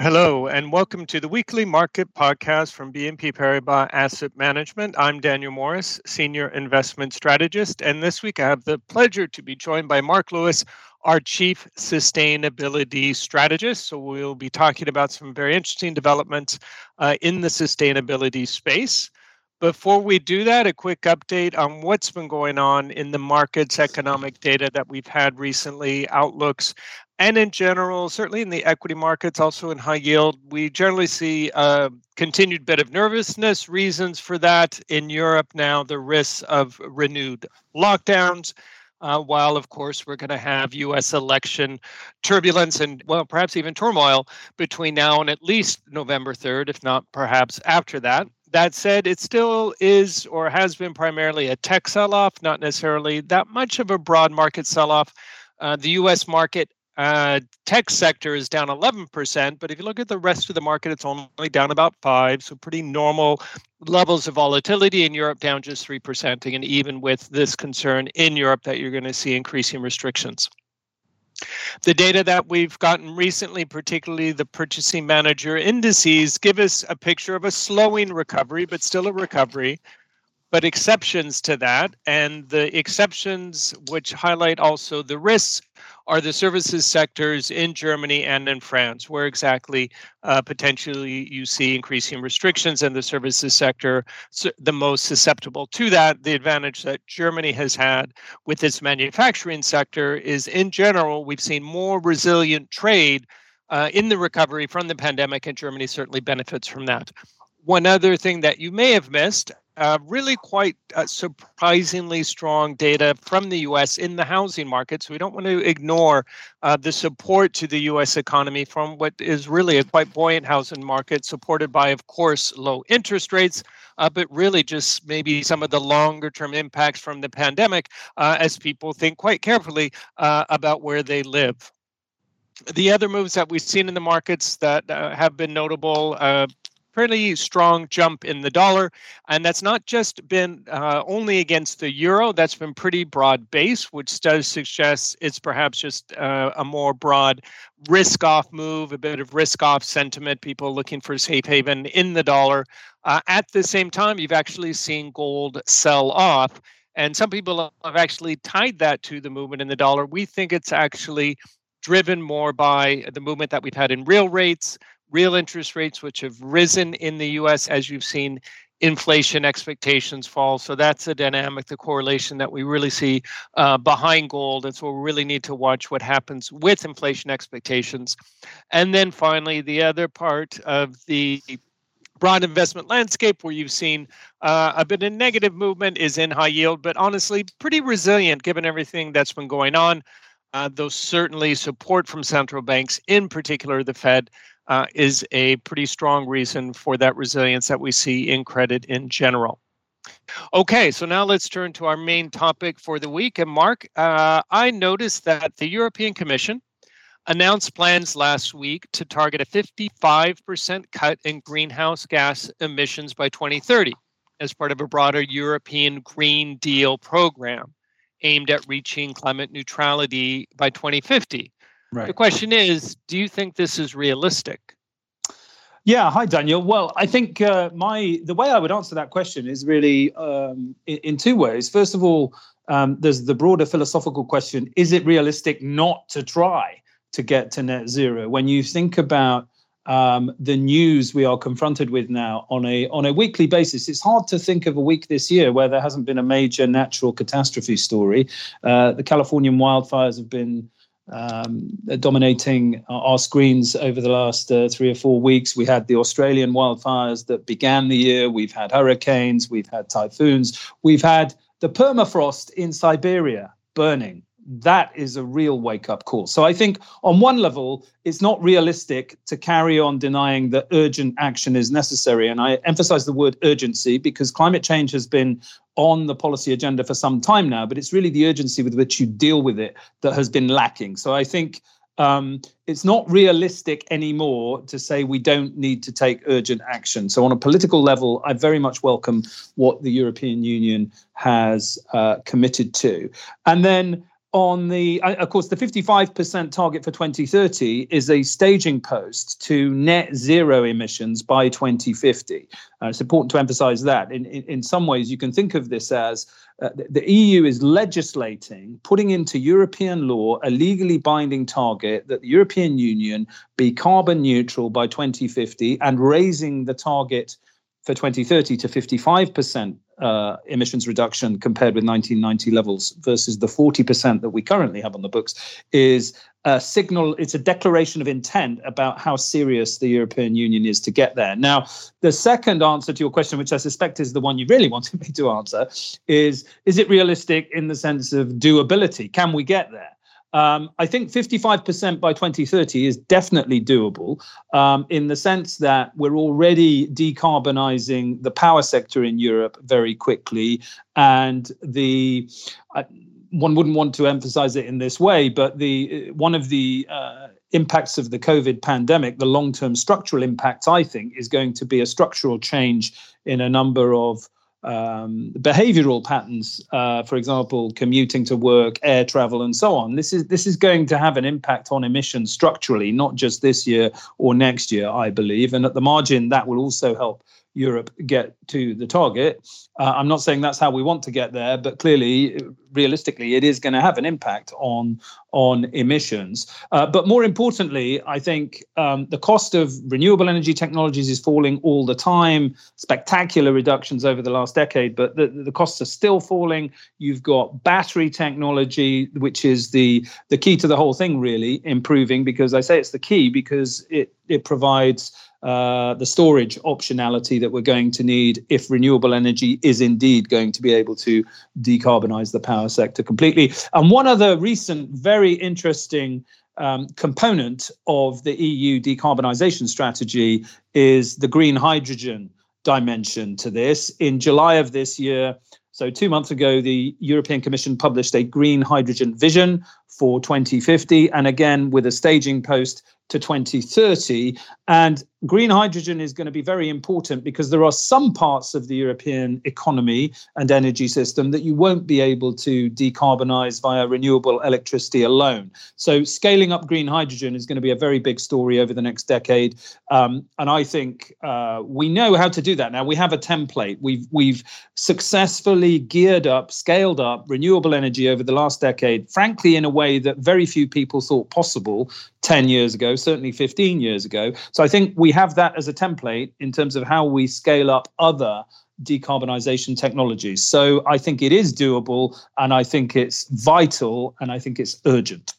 Hello, and welcome to the weekly market podcast from BNP Paribas Asset Management. I'm Daniel Morris, Senior Investment Strategist, and this week I have the pleasure to be joined by Mark Lewis, our Chief Sustainability Strategist. So we'll be talking about some very interesting developments uh, in the sustainability space. Before we do that, a quick update on what's been going on in the markets, economic data that we've had recently, outlooks, and in general, certainly in the equity markets, also in high yield, we generally see a continued bit of nervousness. Reasons for that in Europe now, the risks of renewed lockdowns. Uh, while, of course, we're going to have U.S. election turbulence and, well, perhaps even turmoil between now and at least November 3rd, if not perhaps after that. That said, it still is or has been primarily a tech sell off, not necessarily that much of a broad market sell off. Uh, the US market uh, tech sector is down 11%, but if you look at the rest of the market, it's only down about 5 So, pretty normal levels of volatility in Europe, down just 3%. And even with this concern in Europe that you're going to see increasing restrictions. The data that we've gotten recently, particularly the purchasing manager indices, give us a picture of a slowing recovery, but still a recovery, but exceptions to that. And the exceptions, which highlight also the risks, are the services sectors in Germany and in France, where exactly uh, potentially you see increasing restrictions in the services sector, the most susceptible to that. The advantage that Germany has had with its manufacturing sector is, in general, we've seen more resilient trade uh, in the recovery from the pandemic, and Germany certainly benefits from that. One other thing that you may have missed, uh, really quite uh, surprisingly strong data from the US in the housing market. So we don't want to ignore uh, the support to the US economy from what is really a quite buoyant housing market, supported by, of course, low interest rates, uh, but really just maybe some of the longer term impacts from the pandemic uh, as people think quite carefully about where they live the other moves that we've seen in the markets that uh, have been notable, uh, pretty strong jump in the dollar. And that's not just been uh, only against the euro, that's been pretty broad base, which does suggest it's perhaps just uh, a more broad risk off move, a bit of risk off sentiment, people looking for safe haven in the dollar. Uh, at the same time, you've actually seen gold sell off. And some people have actually tied that to the movement in the dollar. We think it's actually driven more by the movement that we've had in real rates, real interest rates, which have risen in the US as you've seen inflation expectations fall. So that's a dynamic, the correlation that we really see uh, behind gold. And so we really need to watch what happens with inflation expectations. And then finally, the other part of the broad investment landscape where you've seen uh, a bit of negative movement is in high yield, but honestly, pretty resilient given everything that's been going on. Uh, though certainly support from central banks, in particular the Fed, uh, is a pretty strong reason for that resilience that we see in credit in general. Okay, so now let's turn to our main topic for the week. And Mark, uh, I noticed that the European Commission announced plans last week to target a 55% cut in greenhouse gas emissions by 2030 as part of a broader European Green Deal program aimed at reaching climate neutrality by 2050. Right. The question is, do you think this is realistic? Yeah, hi Daniel. Well, I think uh, my the way I would answer that question is really um, in, in, two ways. First of all, um, there's the broader philosophical question: Is it realistic not to try to get to net zero? When you think about um, the news we are confronted with now on a on a weekly basis. It's hard to think of a week this year where there hasn't been a major natural catastrophe story. Uh, the Californian wildfires have been um, dominating our screens over the last uh, three or four weeks. We had the Australian wildfires that began the year. We've had hurricanes. We've had typhoons. We've had the permafrost in Siberia burning that is a real wake up call. So I think on one level, it's not realistic to carry on denying that urgent action is necessary. And I emphasize the word urgency because climate change has been on the policy agenda for some time now, but it's really the urgency with which you deal with it that has been lacking. So I think um, it's not realistic anymore to say we don't need to take urgent action. So, on a political level, I very much welcome what the European Union has uh, committed to. And then on the, uh, of course, the 55% target for 2030 is a staging post to net zero emissions by 2050. Uh, it's important to emphasize that. In, in, in some ways, you can think of this as uh, the, the EU is legislating, putting into European law a legally binding target that the European Union be carbon neutral by 2050 and raising the target for 2030 to 55% uh, emissions reduction compared with 1990 levels versus the 40% that we currently have on the books is a signal, it's a declaration of intent about how serious the European Union is to get there. Now, the second answer to your question, which I suspect is the one you really wanted me to answer, is is it realistic in the sense of doability? Can we get there? Um, I think 55% by 2030 is definitely doable um, in the sense that we're already decarbonizing the power sector in Europe very quickly. And the uh, one wouldn't want to emphasize it in this way, but the one of the uh, impacts of the COVID pandemic, the long term structural impact, I think, is going to be a structural change in a number of um, behavioral patterns, uh, for example, commuting to work, air travel, and so on. This is this is going to have an impact on emissions structurally, not just this year or next year, I believe. And at the margin, that will also help Europe get to the target. Uh, I'm not saying that's how we want to get there, but clearly, realistically, it is going to have an impact on on emissions. Uh, but more importantly, I think um, the cost of renewable energy technologies is falling all the time. Spectacular reductions over the last decade, but the, the costs are still falling. You've got battery technology, which is the the key to the whole thing, really improving. Because I say it's the key because it it provides uh, the storage optionality that we're going to need if renewable energy is indeed going to be able to decarbonize the power sector completely. And one other recent, very interesting um, component of the EU decarbonisation strategy is the green hydrogen dimension to this. In July of this year, so two months ago, the European Commission published a green hydrogen vision for 2050, and again with a staging post to 2030. And green hydrogen is going to be very important because there are some parts of the European economy and energy system that you won't be able to decarbonize via renewable electricity alone. So, scaling up green hydrogen is going to be a very big story over the next decade. Um, and I think uh, we know how to do that now. We have a template. We've we've successfully geared up, scaled up renewable energy over the last decade, frankly, in a way that very few people thought possible 10 years ago, certainly 15 years ago. So I think we have that as a template in terms of how we scale up other decarbonisation technologies. So I think it is doable and I think it's vital and I think it's urgent.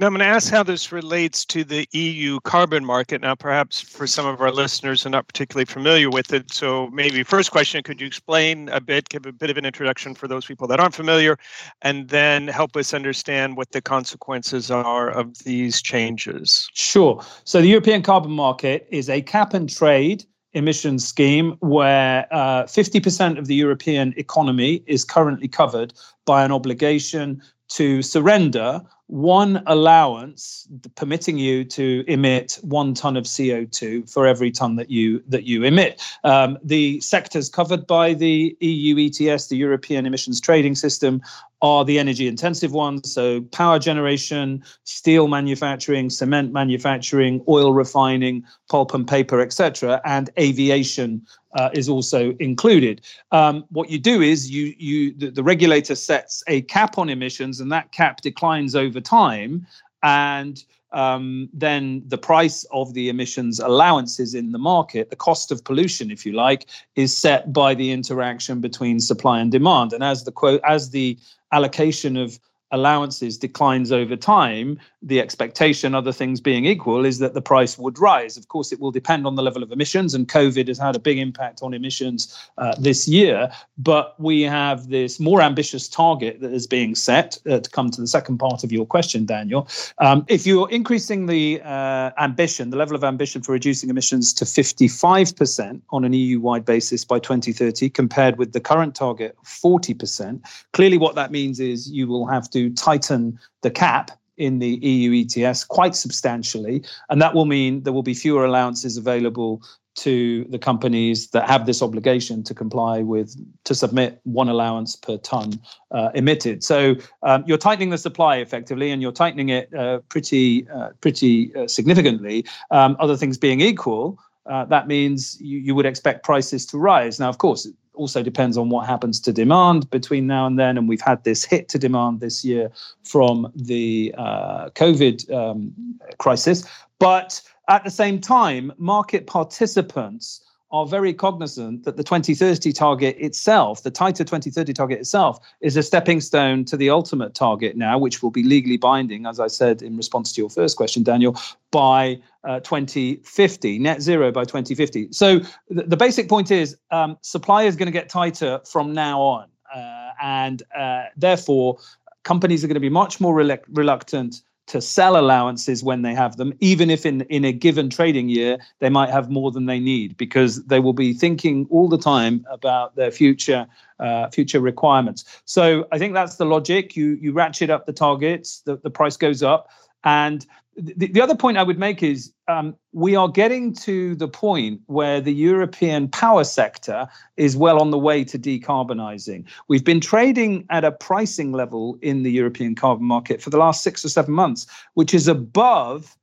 Now, I'm going to ask how this relates to the EU carbon market. Now, perhaps for some of our listeners who are not particularly familiar with it. So, maybe first question could you explain a bit, give a bit of an introduction for those people that aren't familiar, and then help us understand what the consequences are of these changes? Sure. So, the European carbon market is a cap and trade emissions scheme where uh, 50% of the European economy is currently covered by an obligation to surrender one allowance permitting you to emit one ton of CO2 for every ton that you that you emit. Um, the sectors covered by the EU ETS, the European Emissions Trading System, are the energy intensive ones. So power generation, steel manufacturing, cement manufacturing, oil refining, pulp and paper, etc., and aviation uh, is also included. Um, what you do is you you the, the, regulator sets a cap on emissions, and that cap declines over time, and um, then the price of the emissions allowances in the market, the cost of pollution, if you like, is set by the interaction between supply and demand. And as the quote as the allocation of allowances declines over time, the expectation, other things being equal, is that the price would rise. Of course, it will depend on the level of emissions, and COVID has had a big impact on emissions uh, this year. But we have this more ambitious target that is being set uh, to come to the second part of your question, Daniel. Um, if you're increasing the uh, ambition, the level of ambition for reducing emissions to 55% on an EU wide basis by 2030, compared with the current target 40%, clearly what that means is you will have to tighten the cap in the EU ETS quite substantially. And that will mean there will be fewer allowances available to the companies that have this obligation to comply with to submit one allowance per ton uh, emitted. So um, you're tightening the supply effectively, and you're tightening it uh, pretty uh, pretty uh, significantly. Um, other things being equal, uh, that means you, you would expect prices to rise. Now, of course, also depends on what happens to demand between now and then. And we've had this hit to demand this year from the uh, COVID um, crisis. But at the same time, market participants are very cognizant that the 2030 target itself, the tighter 2030 target itself, is a stepping stone to the ultimate target now, which will be legally binding, as I said in response to your first question, Daniel, by uh, 2050, net zero by 2050. So th- the basic point is um, supply is going to get tighter from now on. Uh, and uh, therefore, companies are going to be much more reluctant to sell allowances when they have them, even if in, in a given trading year they might have more than they need, because they will be thinking all the time about their future uh, future requirements. So I think that's the logic. You you ratchet up the targets, the, the price goes up, and the, the other point I would make is um, we are getting to the point where the European power sector is well on the way to decarbonizing. We've been trading at a pricing level in the European carbon market for the last six or seven months, which is above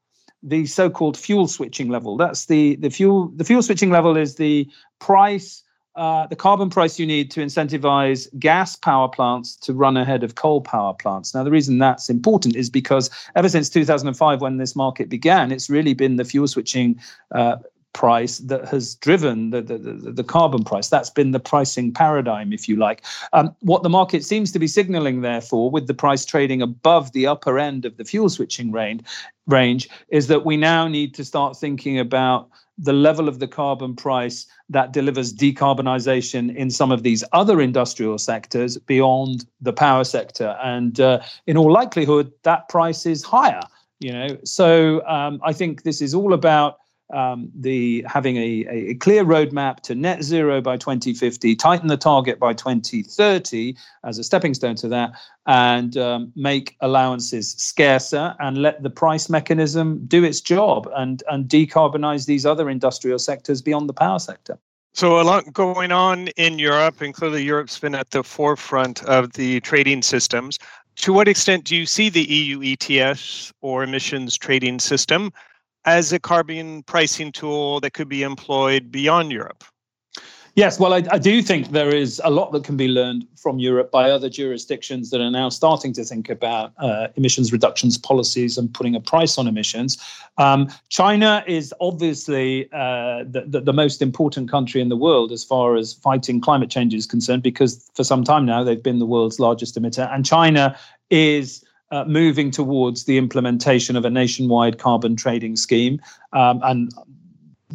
the so-called fuel switching level. That's the the fuel the fuel switching level is the price uh, the carbon price you need to incentivize gas power plants to run ahead of coal power plants. Now, the reason that's important is because ever since 2005, when this market began, it's really been the fuel switching uh, price that has driven the, the, the, carbon price. That's been the pricing paradigm, if you like. Um, what the market seems to be signaling, therefore, with the price trading above the upper end of the fuel switching range, range is that we now need to start thinking about the level of the carbon price that delivers decarbonisation in some of these other industrial sectors beyond the power sector. And uh, in all likelihood, that price is higher. You know, so um, I think this is all about um, the having a, a clear roadmap to net zero by 2050, tighten the target by 2030 as a stepping stone to that, and um, make allowances scarcer and let the price mechanism do its job and and decarbonize these other industrial sectors beyond the power sector. So a lot going on in Europe, and clearly Europe's been at the forefront of the trading systems. To what extent do you see the EU ETS or emissions trading system as a carbon pricing tool that could be employed beyond Europe? Yes, well, I, I, do think there is a lot that can be learned from Europe by other jurisdictions that are now starting to think about uh, emissions reductions policies and putting a price on emissions. Um, China is obviously uh, the, the, the, most important country in the world as far as fighting climate change is concerned, because for some time now they've been the world's largest emitter. And China is uh, moving towards the implementation of a nationwide carbon trading scheme. Um, and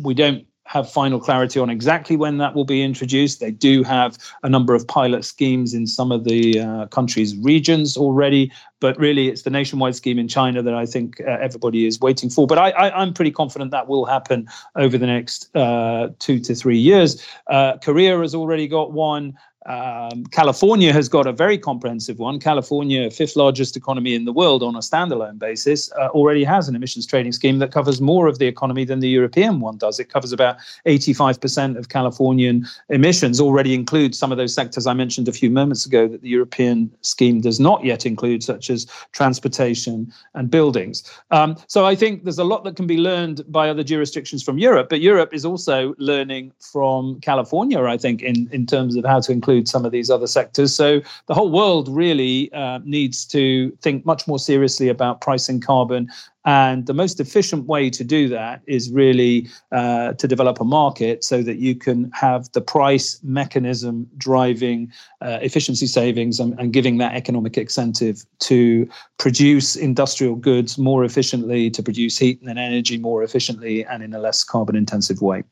we don't have final clarity on exactly when that will be introduced. They do have a number of pilot schemes in some of the uh, country's regions already, but really it's the nationwide scheme in China that I think uh, everybody is waiting for. But I, am pretty confident that will happen over the next uh, two to three years. Uh, Korea has already got one. Um, California has got a very comprehensive one. California, fifth largest economy in the world on a standalone basis, uh, already has an emissions trading scheme that covers more of the economy than the European one does. It covers about 85% of Californian emissions, already includes some of those sectors I mentioned a few moments ago that the European scheme does not yet include, such as transportation and buildings. Um, so I think there's a lot that can be learned by other jurisdictions from Europe, but Europe is also learning from California, I think, in, in terms of how to include include some of these other sectors. So the whole world really uh, needs to think much more seriously about pricing carbon. And the most efficient way to do that is really uh, to develop a market so that you can have the price mechanism driving uh, efficiency savings and, and giving that economic incentive to produce industrial goods more efficiently, to produce heat and energy more efficiently and in a less carbon intensive way.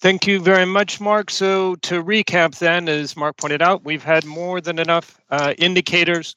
Thank you very much, Mark. So, to recap, then, as Mark pointed out, we've had more than enough uh, indicators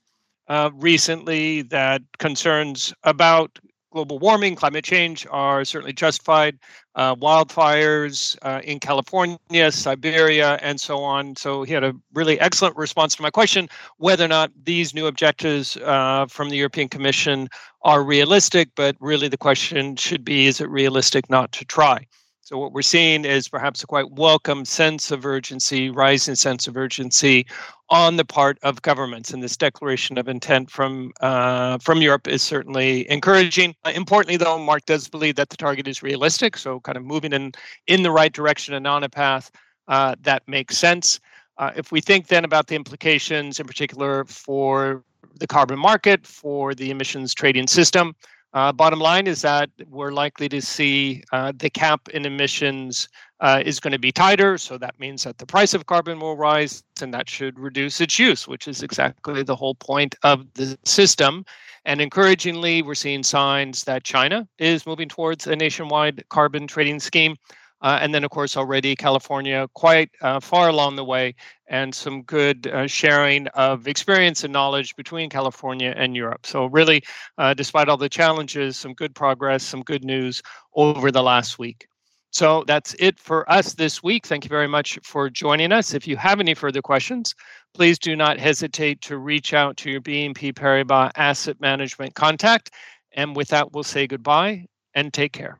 uh, recently that concerns about global warming, climate change are certainly justified. Uh, wildfires uh, in California, Siberia, and so on. So, he had a really excellent response to my question whether or not these new objectives uh, from the European Commission are realistic. But really, the question should be is it realistic not to try? So, what we're seeing is perhaps a quite welcome sense of urgency, rising sense of urgency on the part of governments. And this declaration of intent from, uh, from Europe is certainly encouraging. Uh, importantly, though, Mark does believe that the target is realistic. So, kind of moving in, in the right direction and on a path uh, that makes sense. Uh, if we think then about the implications, in particular for the carbon market, for the emissions trading system, uh, bottom line is that we're likely to see uh, the cap in emissions uh, is going to be tighter. So that means that the price of carbon will rise and that should reduce its use, which is exactly the whole point of the system. And encouragingly, we're seeing signs that China is moving towards a nationwide carbon trading scheme. Uh, and then, of course, already California quite uh, far along the way, and some good uh, sharing of experience and knowledge between California and Europe. So, really, uh, despite all the challenges, some good progress, some good news over the last week. So, that's it for us this week. Thank you very much for joining us. If you have any further questions, please do not hesitate to reach out to your BNP Paribas Asset Management contact. And with that, we'll say goodbye and take care.